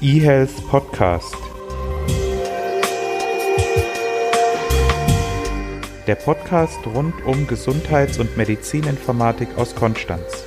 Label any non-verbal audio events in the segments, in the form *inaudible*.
eHealth Podcast. Der Podcast rund um Gesundheits- und Medizininformatik aus Konstanz.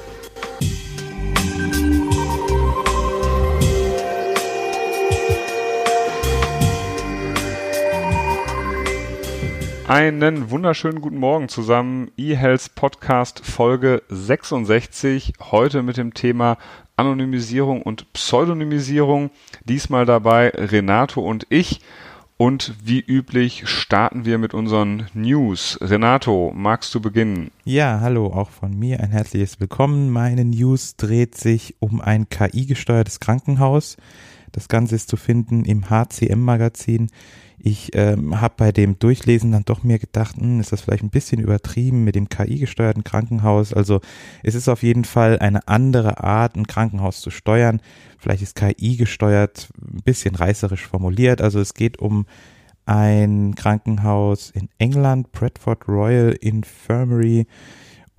Einen wunderschönen guten Morgen zusammen. eHealth Podcast Folge 66. Heute mit dem Thema Anonymisierung und Pseudonymisierung. Diesmal dabei Renato und ich. Und wie üblich starten wir mit unseren News. Renato, magst du beginnen? Ja, hallo, auch von mir ein herzliches Willkommen. Meine News dreht sich um ein KI-gesteuertes Krankenhaus. Das Ganze ist zu finden im HCM-Magazin. Ich ähm, habe bei dem Durchlesen dann doch mir gedacht, hm, ist das vielleicht ein bisschen übertrieben mit dem KI-gesteuerten Krankenhaus. Also es ist auf jeden Fall eine andere Art, ein Krankenhaus zu steuern. Vielleicht ist KI gesteuert ein bisschen reißerisch formuliert. Also es geht um ein Krankenhaus in England, Bradford Royal Infirmary.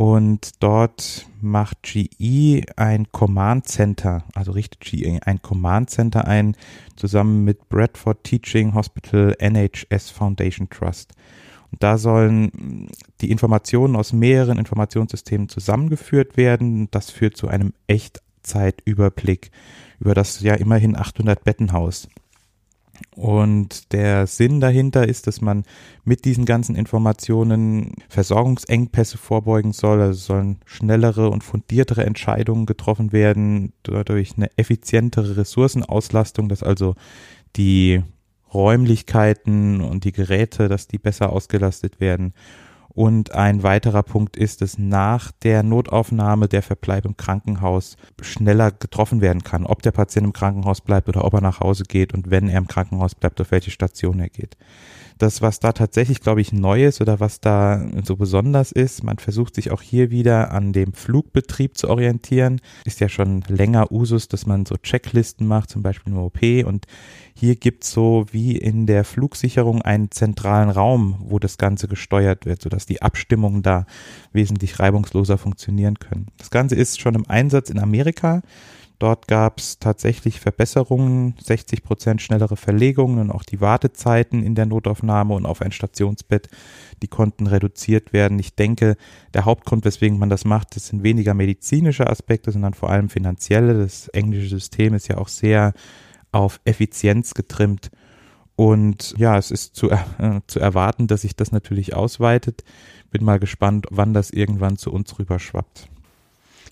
Und dort macht GE ein Command Center, also richtet GE ein Command Center ein, zusammen mit Bradford Teaching Hospital NHS Foundation Trust. Und da sollen die Informationen aus mehreren Informationssystemen zusammengeführt werden. Das führt zu einem Echtzeitüberblick über das ja immerhin 800 Bettenhaus. Und der Sinn dahinter ist, dass man mit diesen ganzen Informationen Versorgungsengpässe vorbeugen soll. Also sollen schnellere und fundiertere Entscheidungen getroffen werden, dadurch eine effizientere Ressourcenauslastung, dass also die Räumlichkeiten und die Geräte, dass die besser ausgelastet werden und ein weiterer Punkt ist, dass nach der Notaufnahme der Verbleib im Krankenhaus schneller getroffen werden kann, ob der Patient im Krankenhaus bleibt oder ob er nach Hause geht und wenn er im Krankenhaus bleibt, auf welche Station er geht. Das, was da tatsächlich, glaube ich, neu ist oder was da so besonders ist, man versucht sich auch hier wieder an dem Flugbetrieb zu orientieren. Ist ja schon länger Usus, dass man so Checklisten macht, zum Beispiel im OP und hier gibt's so wie in der Flugsicherung einen zentralen Raum, wo das Ganze gesteuert wird, sodass die Abstimmungen da wesentlich reibungsloser funktionieren können. Das Ganze ist schon im Einsatz in Amerika. Dort gab es tatsächlich Verbesserungen, 60 Prozent schnellere Verlegungen und auch die Wartezeiten in der Notaufnahme und auf ein Stationsbett, die konnten reduziert werden. Ich denke, der Hauptgrund, weswegen man das macht, das sind weniger medizinische Aspekte, sondern vor allem finanzielle. Das englische System ist ja auch sehr auf Effizienz getrimmt. Und ja, es ist zu, äh, zu erwarten, dass sich das natürlich ausweitet. Bin mal gespannt, wann das irgendwann zu uns rüber schwappt.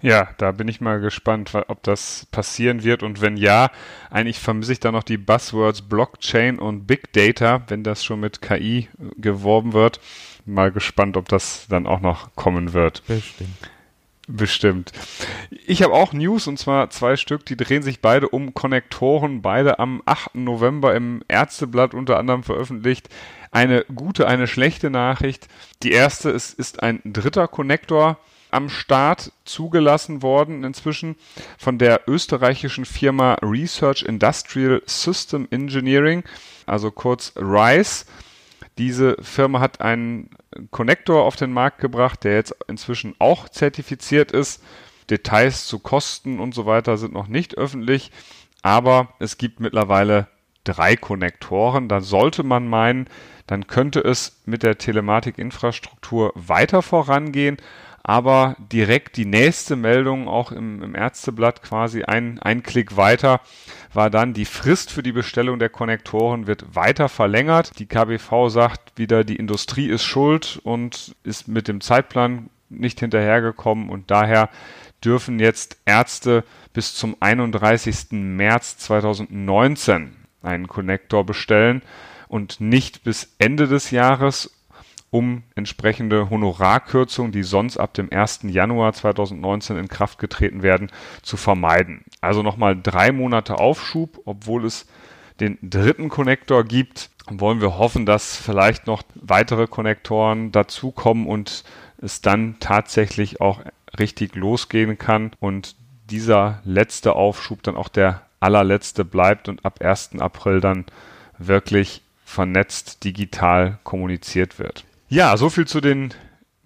Ja, da bin ich mal gespannt, ob das passieren wird. Und wenn ja, eigentlich vermisse ich da noch die Buzzwords Blockchain und Big Data, wenn das schon mit KI geworben wird. Mal gespannt, ob das dann auch noch kommen wird. Bestimmt. Bestimmt. Ich habe auch News und zwar zwei Stück, die drehen sich beide um Konnektoren, beide am 8. November im Ärzteblatt unter anderem veröffentlicht. Eine gute, eine schlechte Nachricht. Die erste ist, ist ein dritter Konnektor am Start zugelassen worden inzwischen von der österreichischen Firma Research Industrial System Engineering, also kurz RISE. Diese Firma hat einen Konnektor auf den Markt gebracht, der jetzt inzwischen auch zertifiziert ist. Details zu Kosten und so weiter sind noch nicht öffentlich, aber es gibt mittlerweile drei Konnektoren. Da sollte man meinen, dann könnte es mit der Telematikinfrastruktur weiter vorangehen. Aber direkt die nächste Meldung, auch im, im Ärzteblatt quasi ein, ein Klick weiter, war dann die Frist für die Bestellung der Konnektoren wird weiter verlängert. Die KBV sagt wieder, die Industrie ist schuld und ist mit dem Zeitplan nicht hinterhergekommen und daher dürfen jetzt Ärzte bis zum 31. März 2019 einen Konnektor bestellen und nicht bis Ende des Jahres um entsprechende Honorarkürzungen, die sonst ab dem 1. Januar 2019 in Kraft getreten werden, zu vermeiden. Also nochmal drei Monate Aufschub, obwohl es den dritten Konnektor gibt, wollen wir hoffen, dass vielleicht noch weitere Konnektoren dazukommen und es dann tatsächlich auch richtig losgehen kann und dieser letzte Aufschub dann auch der allerletzte bleibt und ab 1. April dann wirklich vernetzt digital kommuniziert wird. Ja, so viel zu den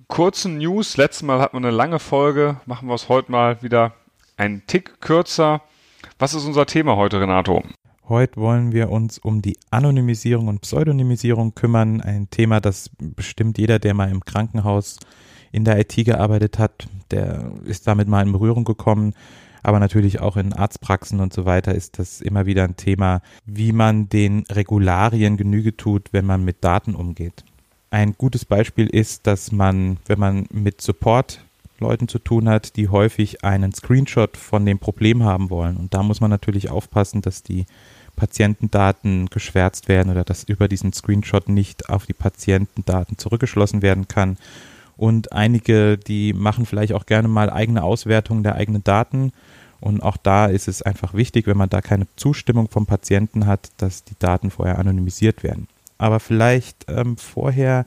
kurzen News. Letztes Mal hatten wir eine lange Folge. Machen wir es heute mal wieder einen Tick kürzer. Was ist unser Thema heute, Renato? Heute wollen wir uns um die Anonymisierung und Pseudonymisierung kümmern. Ein Thema, das bestimmt jeder, der mal im Krankenhaus in der IT gearbeitet hat, der ist damit mal in Berührung gekommen. Aber natürlich auch in Arztpraxen und so weiter ist das immer wieder ein Thema, wie man den Regularien Genüge tut, wenn man mit Daten umgeht. Ein gutes Beispiel ist, dass man, wenn man mit Support-Leuten zu tun hat, die häufig einen Screenshot von dem Problem haben wollen. Und da muss man natürlich aufpassen, dass die Patientendaten geschwärzt werden oder dass über diesen Screenshot nicht auf die Patientendaten zurückgeschlossen werden kann. Und einige, die machen vielleicht auch gerne mal eigene Auswertungen der eigenen Daten. Und auch da ist es einfach wichtig, wenn man da keine Zustimmung vom Patienten hat, dass die Daten vorher anonymisiert werden aber vielleicht ähm, vorher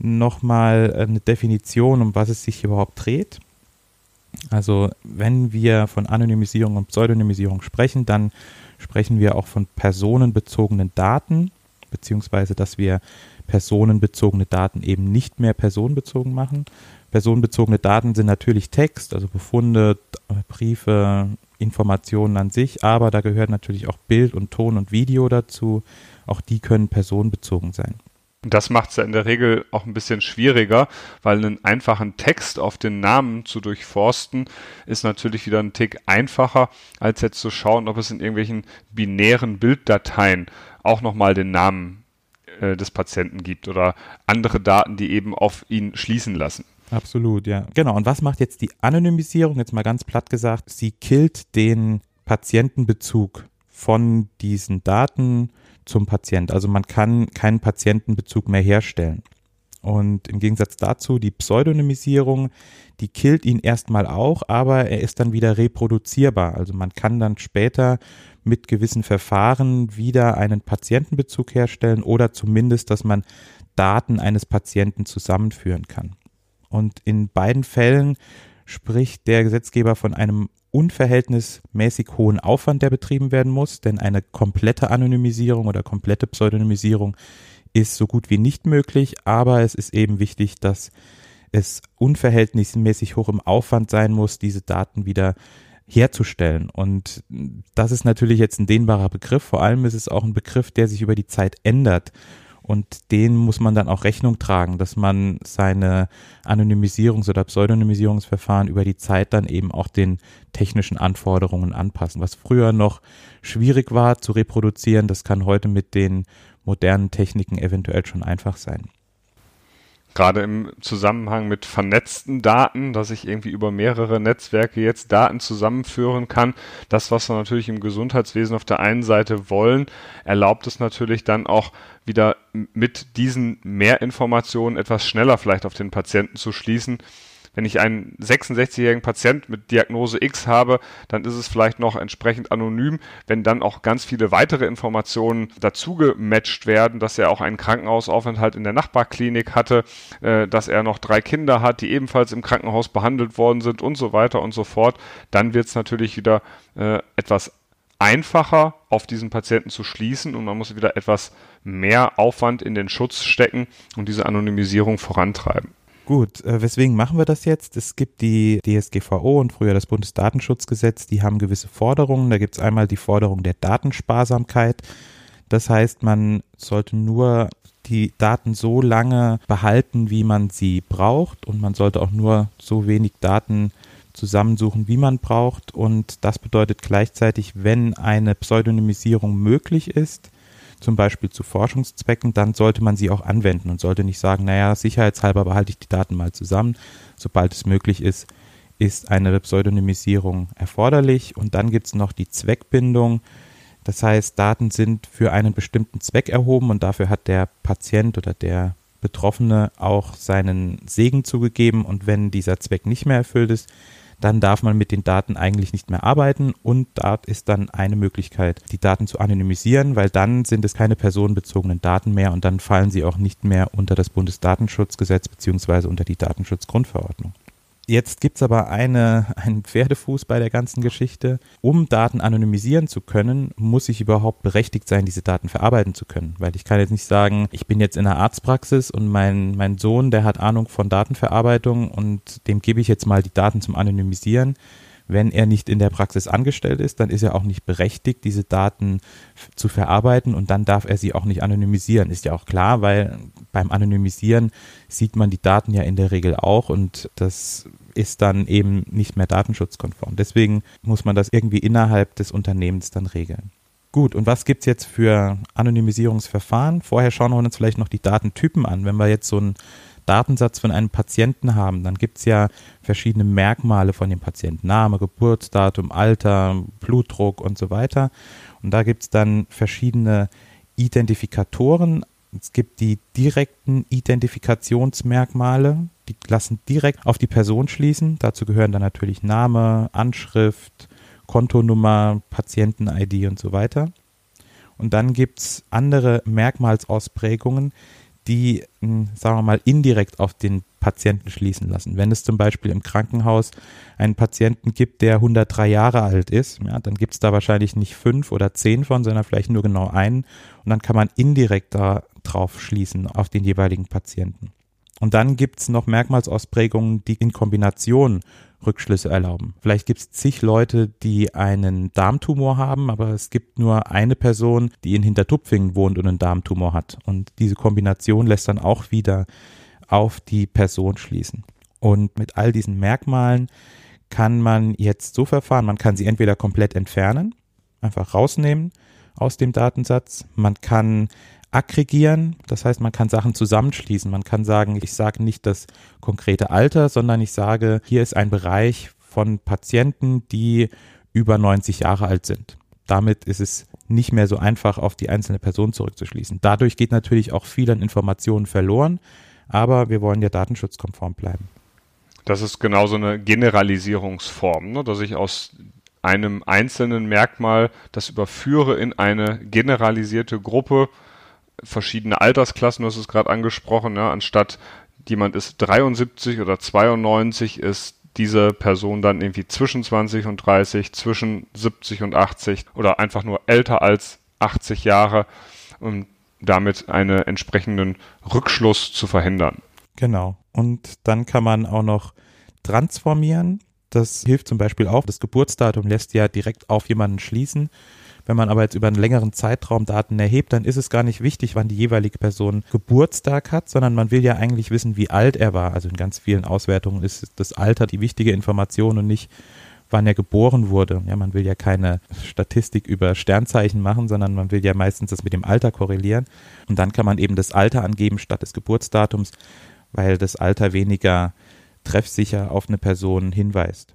nochmal eine Definition, um was es sich überhaupt dreht. Also wenn wir von Anonymisierung und Pseudonymisierung sprechen, dann sprechen wir auch von personenbezogenen Daten, beziehungsweise dass wir personenbezogene Daten eben nicht mehr personenbezogen machen. Personenbezogene Daten sind natürlich Text, also Befunde, Briefe, Informationen an sich, aber da gehört natürlich auch Bild und Ton und Video dazu auch die können personenbezogen sein. Das macht es ja in der Regel auch ein bisschen schwieriger, weil einen einfachen Text auf den Namen zu durchforsten ist natürlich wieder ein Tick einfacher, als jetzt zu schauen, ob es in irgendwelchen binären Bilddateien auch nochmal den Namen äh, des Patienten gibt oder andere Daten, die eben auf ihn schließen lassen. Absolut, ja. Genau. Und was macht jetzt die Anonymisierung? Jetzt mal ganz platt gesagt, sie killt den Patientenbezug von diesen Daten zum Patient. Also man kann keinen Patientenbezug mehr herstellen. Und im Gegensatz dazu die Pseudonymisierung, die killt ihn erstmal auch, aber er ist dann wieder reproduzierbar. Also man kann dann später mit gewissen Verfahren wieder einen Patientenbezug herstellen oder zumindest, dass man Daten eines Patienten zusammenführen kann. Und in beiden Fällen spricht der Gesetzgeber von einem unverhältnismäßig hohen Aufwand, der betrieben werden muss, denn eine komplette Anonymisierung oder komplette Pseudonymisierung ist so gut wie nicht möglich, aber es ist eben wichtig, dass es unverhältnismäßig hoch im Aufwand sein muss, diese Daten wieder herzustellen. Und das ist natürlich jetzt ein dehnbarer Begriff. Vor allem ist es auch ein Begriff, der sich über die Zeit ändert. Und den muss man dann auch Rechnung tragen, dass man seine Anonymisierungs- oder Pseudonymisierungsverfahren über die Zeit dann eben auch den technischen Anforderungen anpassen. Was früher noch schwierig war zu reproduzieren, das kann heute mit den modernen Techniken eventuell schon einfach sein gerade im Zusammenhang mit vernetzten Daten, dass ich irgendwie über mehrere Netzwerke jetzt Daten zusammenführen kann. Das, was wir natürlich im Gesundheitswesen auf der einen Seite wollen, erlaubt es natürlich dann auch wieder mit diesen Mehrinformationen etwas schneller vielleicht auf den Patienten zu schließen wenn ich einen 66-jährigen Patient mit Diagnose X habe, dann ist es vielleicht noch entsprechend anonym. Wenn dann auch ganz viele weitere Informationen dazu gematcht werden, dass er auch einen Krankenhausaufenthalt in der Nachbarklinik hatte, äh, dass er noch drei Kinder hat, die ebenfalls im Krankenhaus behandelt worden sind und so weiter und so fort, dann wird es natürlich wieder äh, etwas einfacher auf diesen Patienten zu schließen und man muss wieder etwas mehr Aufwand in den Schutz stecken und diese Anonymisierung vorantreiben. Gut, äh, weswegen machen wir das jetzt? Es gibt die DSGVO und früher das Bundesdatenschutzgesetz, die haben gewisse Forderungen. Da gibt es einmal die Forderung der Datensparsamkeit. Das heißt, man sollte nur die Daten so lange behalten, wie man sie braucht und man sollte auch nur so wenig Daten zusammensuchen, wie man braucht. Und das bedeutet gleichzeitig, wenn eine Pseudonymisierung möglich ist, zum Beispiel zu Forschungszwecken, dann sollte man sie auch anwenden und sollte nicht sagen, naja, sicherheitshalber behalte ich die Daten mal zusammen. Sobald es möglich ist, ist eine Pseudonymisierung erforderlich. Und dann gibt es noch die Zweckbindung. Das heißt, Daten sind für einen bestimmten Zweck erhoben und dafür hat der Patient oder der Betroffene auch seinen Segen zugegeben. Und wenn dieser Zweck nicht mehr erfüllt ist, dann darf man mit den Daten eigentlich nicht mehr arbeiten und dort ist dann eine Möglichkeit, die Daten zu anonymisieren, weil dann sind es keine personenbezogenen Daten mehr und dann fallen sie auch nicht mehr unter das Bundesdatenschutzgesetz beziehungsweise unter die Datenschutzgrundverordnung. Jetzt gibt es aber eine, *laughs* einen Pferdefuß bei der ganzen Geschichte. Um Daten anonymisieren zu können, muss ich überhaupt berechtigt sein, diese Daten verarbeiten zu können. Weil ich kann jetzt nicht sagen, ich bin jetzt in einer Arztpraxis und mein, mein Sohn, der hat Ahnung von Datenverarbeitung und dem gebe ich jetzt mal die Daten zum Anonymisieren. Wenn er nicht in der Praxis angestellt ist, dann ist er auch nicht berechtigt, diese Daten zu verarbeiten und dann darf er sie auch nicht anonymisieren. Ist ja auch klar, weil beim Anonymisieren sieht man die Daten ja in der Regel auch und das ist dann eben nicht mehr datenschutzkonform. Deswegen muss man das irgendwie innerhalb des Unternehmens dann regeln. Gut, und was gibt es jetzt für Anonymisierungsverfahren? Vorher schauen wir uns vielleicht noch die Datentypen an. Wenn wir jetzt so einen Datensatz von einem Patienten haben, dann gibt es ja verschiedene Merkmale von dem Patienten. Name, Geburtsdatum, Alter, Blutdruck und so weiter. Und da gibt es dann verschiedene Identifikatoren. Es gibt die direkten Identifikationsmerkmale, die lassen direkt auf die Person schließen. Dazu gehören dann natürlich Name, Anschrift, Kontonummer, Patienten-ID und so weiter. Und dann gibt es andere Merkmalsausprägungen, die, hm, sagen wir mal, indirekt auf den Patienten schließen lassen. Wenn es zum Beispiel im Krankenhaus einen Patienten gibt, der 103 Jahre alt ist, ja, dann gibt es da wahrscheinlich nicht fünf oder zehn von, sondern vielleicht nur genau einen. Und dann kann man indirekt darauf schließen, auf den jeweiligen Patienten. Und dann gibt es noch Merkmalsausprägungen, die in Kombination Rückschlüsse erlauben. Vielleicht gibt es zig Leute, die einen Darmtumor haben, aber es gibt nur eine Person, die in Hintertupfingen wohnt und einen Darmtumor hat. Und diese Kombination lässt dann auch wieder auf die Person schließen. Und mit all diesen Merkmalen kann man jetzt so verfahren, man kann sie entweder komplett entfernen, einfach rausnehmen aus dem Datensatz, man kann aggregieren. Das heißt, man kann Sachen zusammenschließen. Man kann sagen, ich sage nicht das konkrete Alter, sondern ich sage, hier ist ein Bereich von Patienten, die über 90 Jahre alt sind. Damit ist es nicht mehr so einfach, auf die einzelne Person zurückzuschließen. Dadurch geht natürlich auch viel an Informationen verloren, aber wir wollen ja datenschutzkonform bleiben. Das ist genau so eine Generalisierungsform, ne? dass ich aus einem einzelnen Merkmal das überführe in eine generalisierte Gruppe verschiedene Altersklassen, du hast es gerade angesprochen, ja, anstatt jemand ist 73 oder 92, ist diese Person dann irgendwie zwischen 20 und 30, zwischen 70 und 80 oder einfach nur älter als 80 Jahre, um damit einen entsprechenden Rückschluss zu verhindern. Genau. Und dann kann man auch noch transformieren. Das hilft zum Beispiel auch. Das Geburtsdatum lässt ja direkt auf jemanden schließen. Wenn man aber jetzt über einen längeren Zeitraum Daten erhebt, dann ist es gar nicht wichtig, wann die jeweilige Person Geburtstag hat, sondern man will ja eigentlich wissen, wie alt er war. Also in ganz vielen Auswertungen ist das Alter die wichtige Information und nicht, wann er geboren wurde. Ja, man will ja keine Statistik über Sternzeichen machen, sondern man will ja meistens das mit dem Alter korrelieren. Und dann kann man eben das Alter angeben statt des Geburtsdatums, weil das Alter weniger treffsicher auf eine Person hinweist.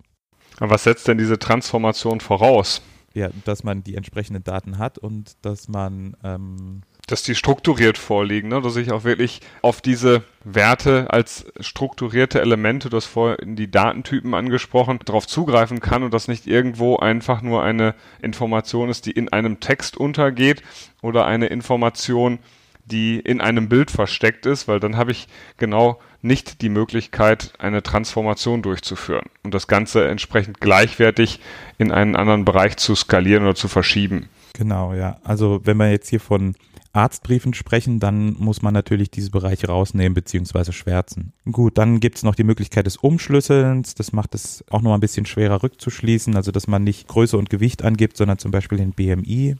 was setzt denn diese Transformation voraus? Ja, dass man die entsprechenden Daten hat und dass man ähm dass die strukturiert vorliegen, ne? dass ich auch wirklich auf diese Werte als strukturierte Elemente, das vorhin die Datentypen angesprochen, darauf zugreifen kann und das nicht irgendwo einfach nur eine Information ist, die in einem Text untergeht oder eine Information, die in einem Bild versteckt ist, weil dann habe ich genau nicht die Möglichkeit, eine Transformation durchzuführen und das Ganze entsprechend gleichwertig in einen anderen Bereich zu skalieren oder zu verschieben. Genau, ja. Also wenn wir jetzt hier von Arztbriefen sprechen, dann muss man natürlich diese Bereiche rausnehmen bzw. schwärzen. Gut, dann gibt es noch die Möglichkeit des Umschlüsselns. Das macht es auch noch ein bisschen schwerer rückzuschließen, also dass man nicht Größe und Gewicht angibt, sondern zum Beispiel den BMI.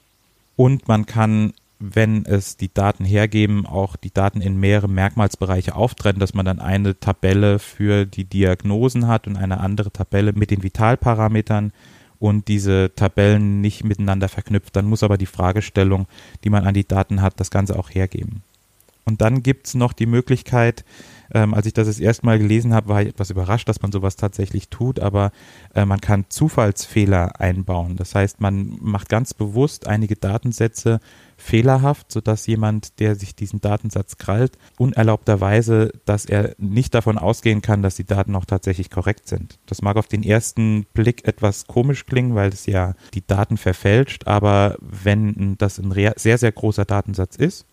Und man kann wenn es die Daten hergeben, auch die Daten in mehrere Merkmalsbereiche auftrennen, dass man dann eine Tabelle für die Diagnosen hat und eine andere Tabelle mit den Vitalparametern und diese Tabellen nicht miteinander verknüpft. Dann muss aber die Fragestellung, die man an die Daten hat, das Ganze auch hergeben. Und dann gibt es noch die Möglichkeit, ähm, als ich das das erste Mal gelesen habe, war ich etwas überrascht, dass man sowas tatsächlich tut, aber äh, man kann Zufallsfehler einbauen. Das heißt, man macht ganz bewusst einige Datensätze fehlerhaft, sodass jemand, der sich diesen Datensatz krallt, unerlaubterweise, dass er nicht davon ausgehen kann, dass die Daten auch tatsächlich korrekt sind. Das mag auf den ersten Blick etwas komisch klingen, weil es ja die Daten verfälscht, aber wenn das ein sehr, sehr großer Datensatz ist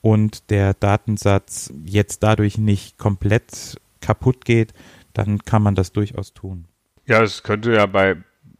und der Datensatz jetzt dadurch nicht komplett kaputt geht, dann kann man das durchaus tun. Ja, es könnte ja bei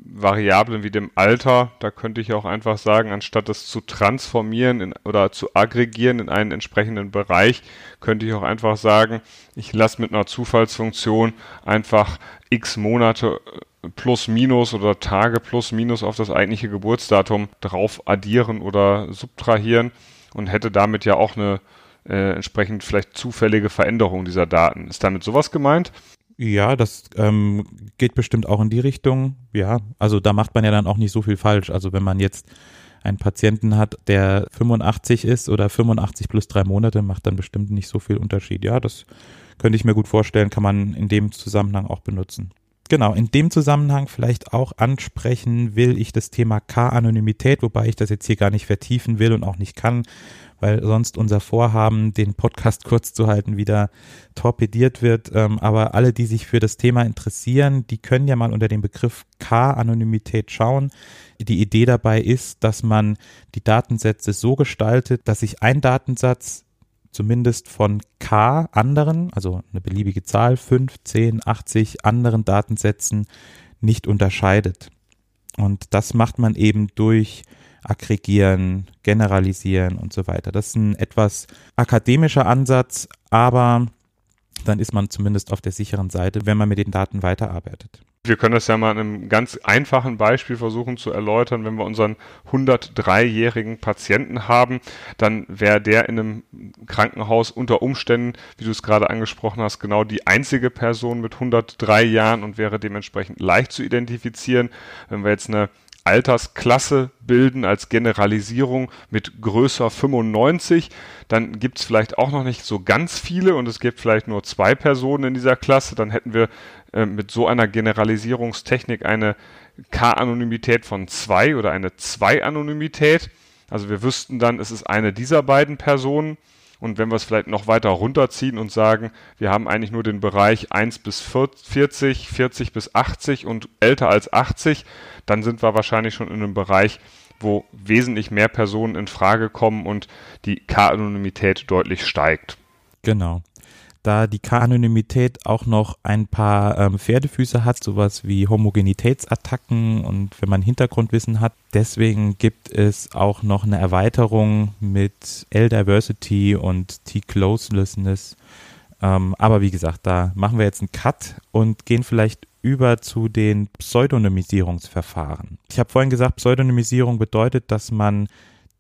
Variablen wie dem Alter, da könnte ich auch einfach sagen, anstatt das zu transformieren in, oder zu aggregieren in einen entsprechenden Bereich, könnte ich auch einfach sagen, ich lasse mit einer Zufallsfunktion einfach x Monate äh, plus minus oder Tage plus minus auf das eigentliche Geburtsdatum drauf addieren oder subtrahieren und hätte damit ja auch eine äh, entsprechend vielleicht zufällige Veränderung dieser Daten. Ist damit sowas gemeint? Ja, das ähm, geht bestimmt auch in die Richtung. Ja, also da macht man ja dann auch nicht so viel falsch. Also wenn man jetzt einen Patienten hat, der 85 ist oder 85 plus drei Monate, macht dann bestimmt nicht so viel Unterschied. Ja, das könnte ich mir gut vorstellen, kann man in dem Zusammenhang auch benutzen. Genau, in dem Zusammenhang vielleicht auch ansprechen will ich das Thema K-Anonymität, wobei ich das jetzt hier gar nicht vertiefen will und auch nicht kann, weil sonst unser Vorhaben, den Podcast *laughs* kurz zu halten, wieder torpediert wird. Ähm, aber alle, die sich für das Thema interessieren, die können ja mal unter dem Begriff K-Anonymität schauen. Die Idee dabei ist, dass man die Datensätze so gestaltet, dass sich ein Datensatz zumindest von k anderen, also eine beliebige Zahl, 5, 10, 80 anderen Datensätzen nicht unterscheidet. Und das macht man eben durch Aggregieren, Generalisieren und so weiter. Das ist ein etwas akademischer Ansatz, aber dann ist man zumindest auf der sicheren Seite, wenn man mit den Daten weiterarbeitet. Wir können das ja mal in einem ganz einfachen Beispiel versuchen zu erläutern. Wenn wir unseren 103-jährigen Patienten haben, dann wäre der in einem Krankenhaus unter Umständen, wie du es gerade angesprochen hast, genau die einzige Person mit 103 Jahren und wäre dementsprechend leicht zu identifizieren. Wenn wir jetzt eine Altersklasse bilden als Generalisierung mit größer 95, dann gibt es vielleicht auch noch nicht so ganz viele und es gibt vielleicht nur zwei Personen in dieser Klasse, dann hätten wir äh, mit so einer Generalisierungstechnik eine K-Anonymität von zwei oder eine Zwei-Anonymität. Also wir wüssten dann, es ist eine dieser beiden Personen. Und wenn wir es vielleicht noch weiter runterziehen und sagen, wir haben eigentlich nur den Bereich 1 bis 40, 40 bis 80 und älter als 80, dann sind wir wahrscheinlich schon in einem Bereich, wo wesentlich mehr Personen in Frage kommen und die K-Anonymität deutlich steigt. Genau da die K-Anonymität auch noch ein paar ähm, Pferdefüße hat, sowas wie Homogenitätsattacken und wenn man Hintergrundwissen hat. Deswegen gibt es auch noch eine Erweiterung mit L-Diversity und T-Closelessness. Ähm, aber wie gesagt, da machen wir jetzt einen Cut und gehen vielleicht über zu den Pseudonymisierungsverfahren. Ich habe vorhin gesagt, Pseudonymisierung bedeutet, dass man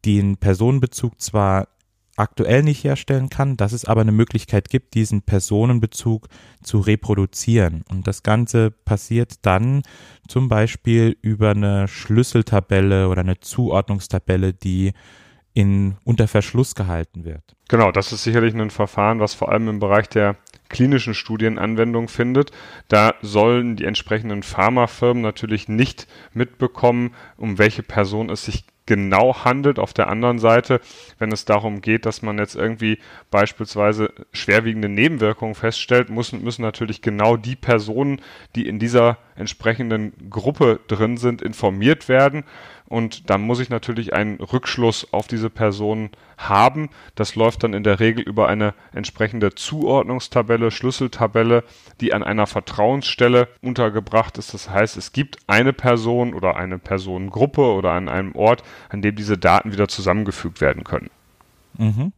den Personenbezug zwar aktuell nicht herstellen kann, dass es aber eine Möglichkeit gibt, diesen Personenbezug zu reproduzieren. Und das Ganze passiert dann zum Beispiel über eine Schlüsseltabelle oder eine Zuordnungstabelle, die in, unter Verschluss gehalten wird. Genau, das ist sicherlich ein Verfahren, was vor allem im Bereich der klinischen Studien Anwendung findet. Da sollen die entsprechenden Pharmafirmen natürlich nicht mitbekommen, um welche Person es sich genau handelt. Auf der anderen Seite, wenn es darum geht, dass man jetzt irgendwie beispielsweise schwerwiegende Nebenwirkungen feststellt, müssen, müssen natürlich genau die Personen, die in dieser entsprechenden Gruppe drin sind, informiert werden. Und dann muss ich natürlich einen Rückschluss auf diese Person haben. Das läuft dann in der Regel über eine entsprechende Zuordnungstabelle, Schlüsseltabelle, die an einer Vertrauensstelle untergebracht ist. Das heißt, es gibt eine Person oder eine Personengruppe oder an einem Ort, an dem diese Daten wieder zusammengefügt werden können. Mhm.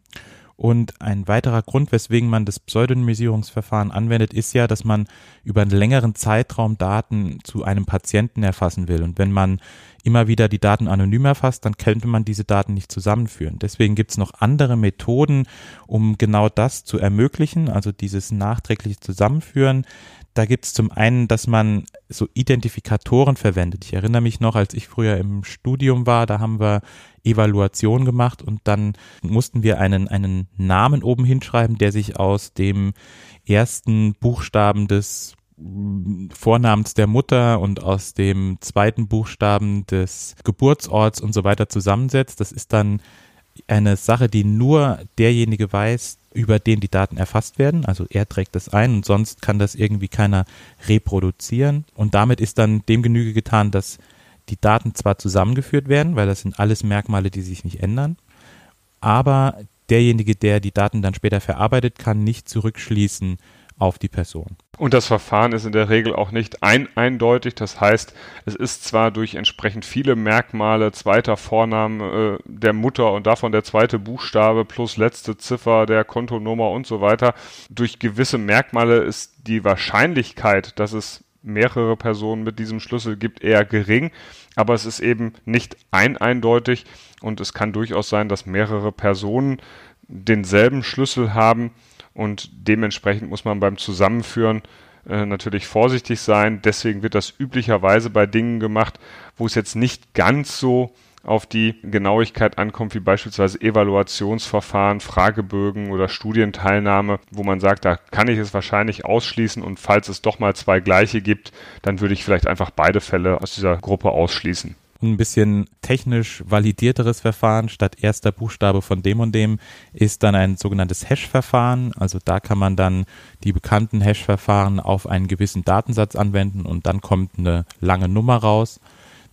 Und ein weiterer Grund, weswegen man das Pseudonymisierungsverfahren anwendet, ist ja, dass man über einen längeren Zeitraum Daten zu einem Patienten erfassen will. Und wenn man immer wieder die Daten anonym erfasst, dann könnte man diese Daten nicht zusammenführen. Deswegen gibt es noch andere Methoden, um genau das zu ermöglichen, also dieses nachträgliche Zusammenführen. Da gibt es zum einen, dass man so Identifikatoren verwendet. Ich erinnere mich noch, als ich früher im Studium war, da haben wir Evaluation gemacht und dann mussten wir einen, einen Namen oben hinschreiben, der sich aus dem ersten Buchstaben des Vornamens der Mutter und aus dem zweiten Buchstaben des Geburtsorts und so weiter zusammensetzt. Das ist dann eine Sache, die nur derjenige weiß, über den die Daten erfasst werden. Also er trägt das ein und sonst kann das irgendwie keiner reproduzieren. Und damit ist dann dem Genüge getan, dass die Daten zwar zusammengeführt werden, weil das sind alles Merkmale, die sich nicht ändern, aber derjenige, der die Daten dann später verarbeitet, kann nicht zurückschließen auf die Person. Und das Verfahren ist in der Regel auch nicht ein eindeutig. Das heißt, es ist zwar durch entsprechend viele Merkmale, zweiter Vorname äh, der Mutter und davon der zweite Buchstabe plus letzte Ziffer der Kontonummer und so weiter, durch gewisse Merkmale ist die Wahrscheinlichkeit, dass es mehrere Personen mit diesem Schlüssel gibt, eher gering. Aber es ist eben nicht ein eindeutig und es kann durchaus sein, dass mehrere Personen denselben Schlüssel haben und dementsprechend muss man beim Zusammenführen äh, natürlich vorsichtig sein. Deswegen wird das üblicherweise bei Dingen gemacht, wo es jetzt nicht ganz so auf die Genauigkeit ankommt, wie beispielsweise Evaluationsverfahren, Fragebögen oder Studienteilnahme, wo man sagt, da kann ich es wahrscheinlich ausschließen und falls es doch mal zwei gleiche gibt, dann würde ich vielleicht einfach beide Fälle aus dieser Gruppe ausschließen ein bisschen technisch validierteres Verfahren statt erster Buchstabe von dem und dem ist dann ein sogenanntes Hash-Verfahren. Also da kann man dann die bekannten Hash-Verfahren auf einen gewissen Datensatz anwenden und dann kommt eine lange Nummer raus.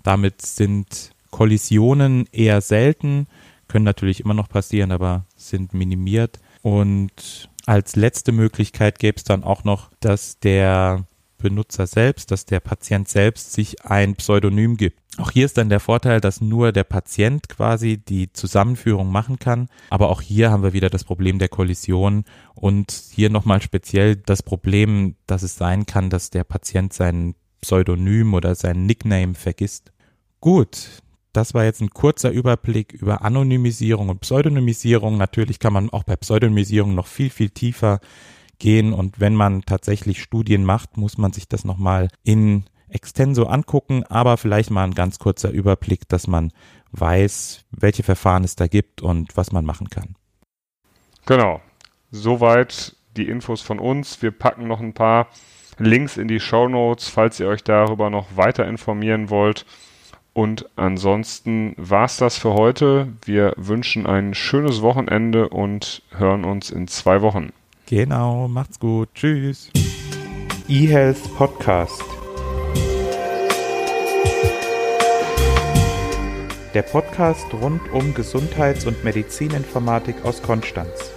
Damit sind Kollisionen eher selten, können natürlich immer noch passieren, aber sind minimiert. Und als letzte Möglichkeit gäbe es dann auch noch, dass der Benutzer selbst, dass der Patient selbst sich ein Pseudonym gibt. Auch hier ist dann der Vorteil, dass nur der Patient quasi die Zusammenführung machen kann. Aber auch hier haben wir wieder das Problem der Kollision und hier nochmal speziell das Problem, dass es sein kann, dass der Patient sein Pseudonym oder sein Nickname vergisst. Gut, das war jetzt ein kurzer Überblick über Anonymisierung und Pseudonymisierung. Natürlich kann man auch bei Pseudonymisierung noch viel, viel tiefer gehen. Und wenn man tatsächlich Studien macht, muss man sich das nochmal in extenso angucken, aber vielleicht mal ein ganz kurzer Überblick, dass man weiß, welche Verfahren es da gibt und was man machen kann. Genau. Soweit die Infos von uns. Wir packen noch ein paar Links in die Show Notes, falls ihr euch darüber noch weiter informieren wollt. Und ansonsten war's das für heute. Wir wünschen ein schönes Wochenende und hören uns in zwei Wochen. Genau, macht's gut. Tschüss. eHealth Podcast. Der Podcast rund um Gesundheits- und Medizininformatik aus Konstanz.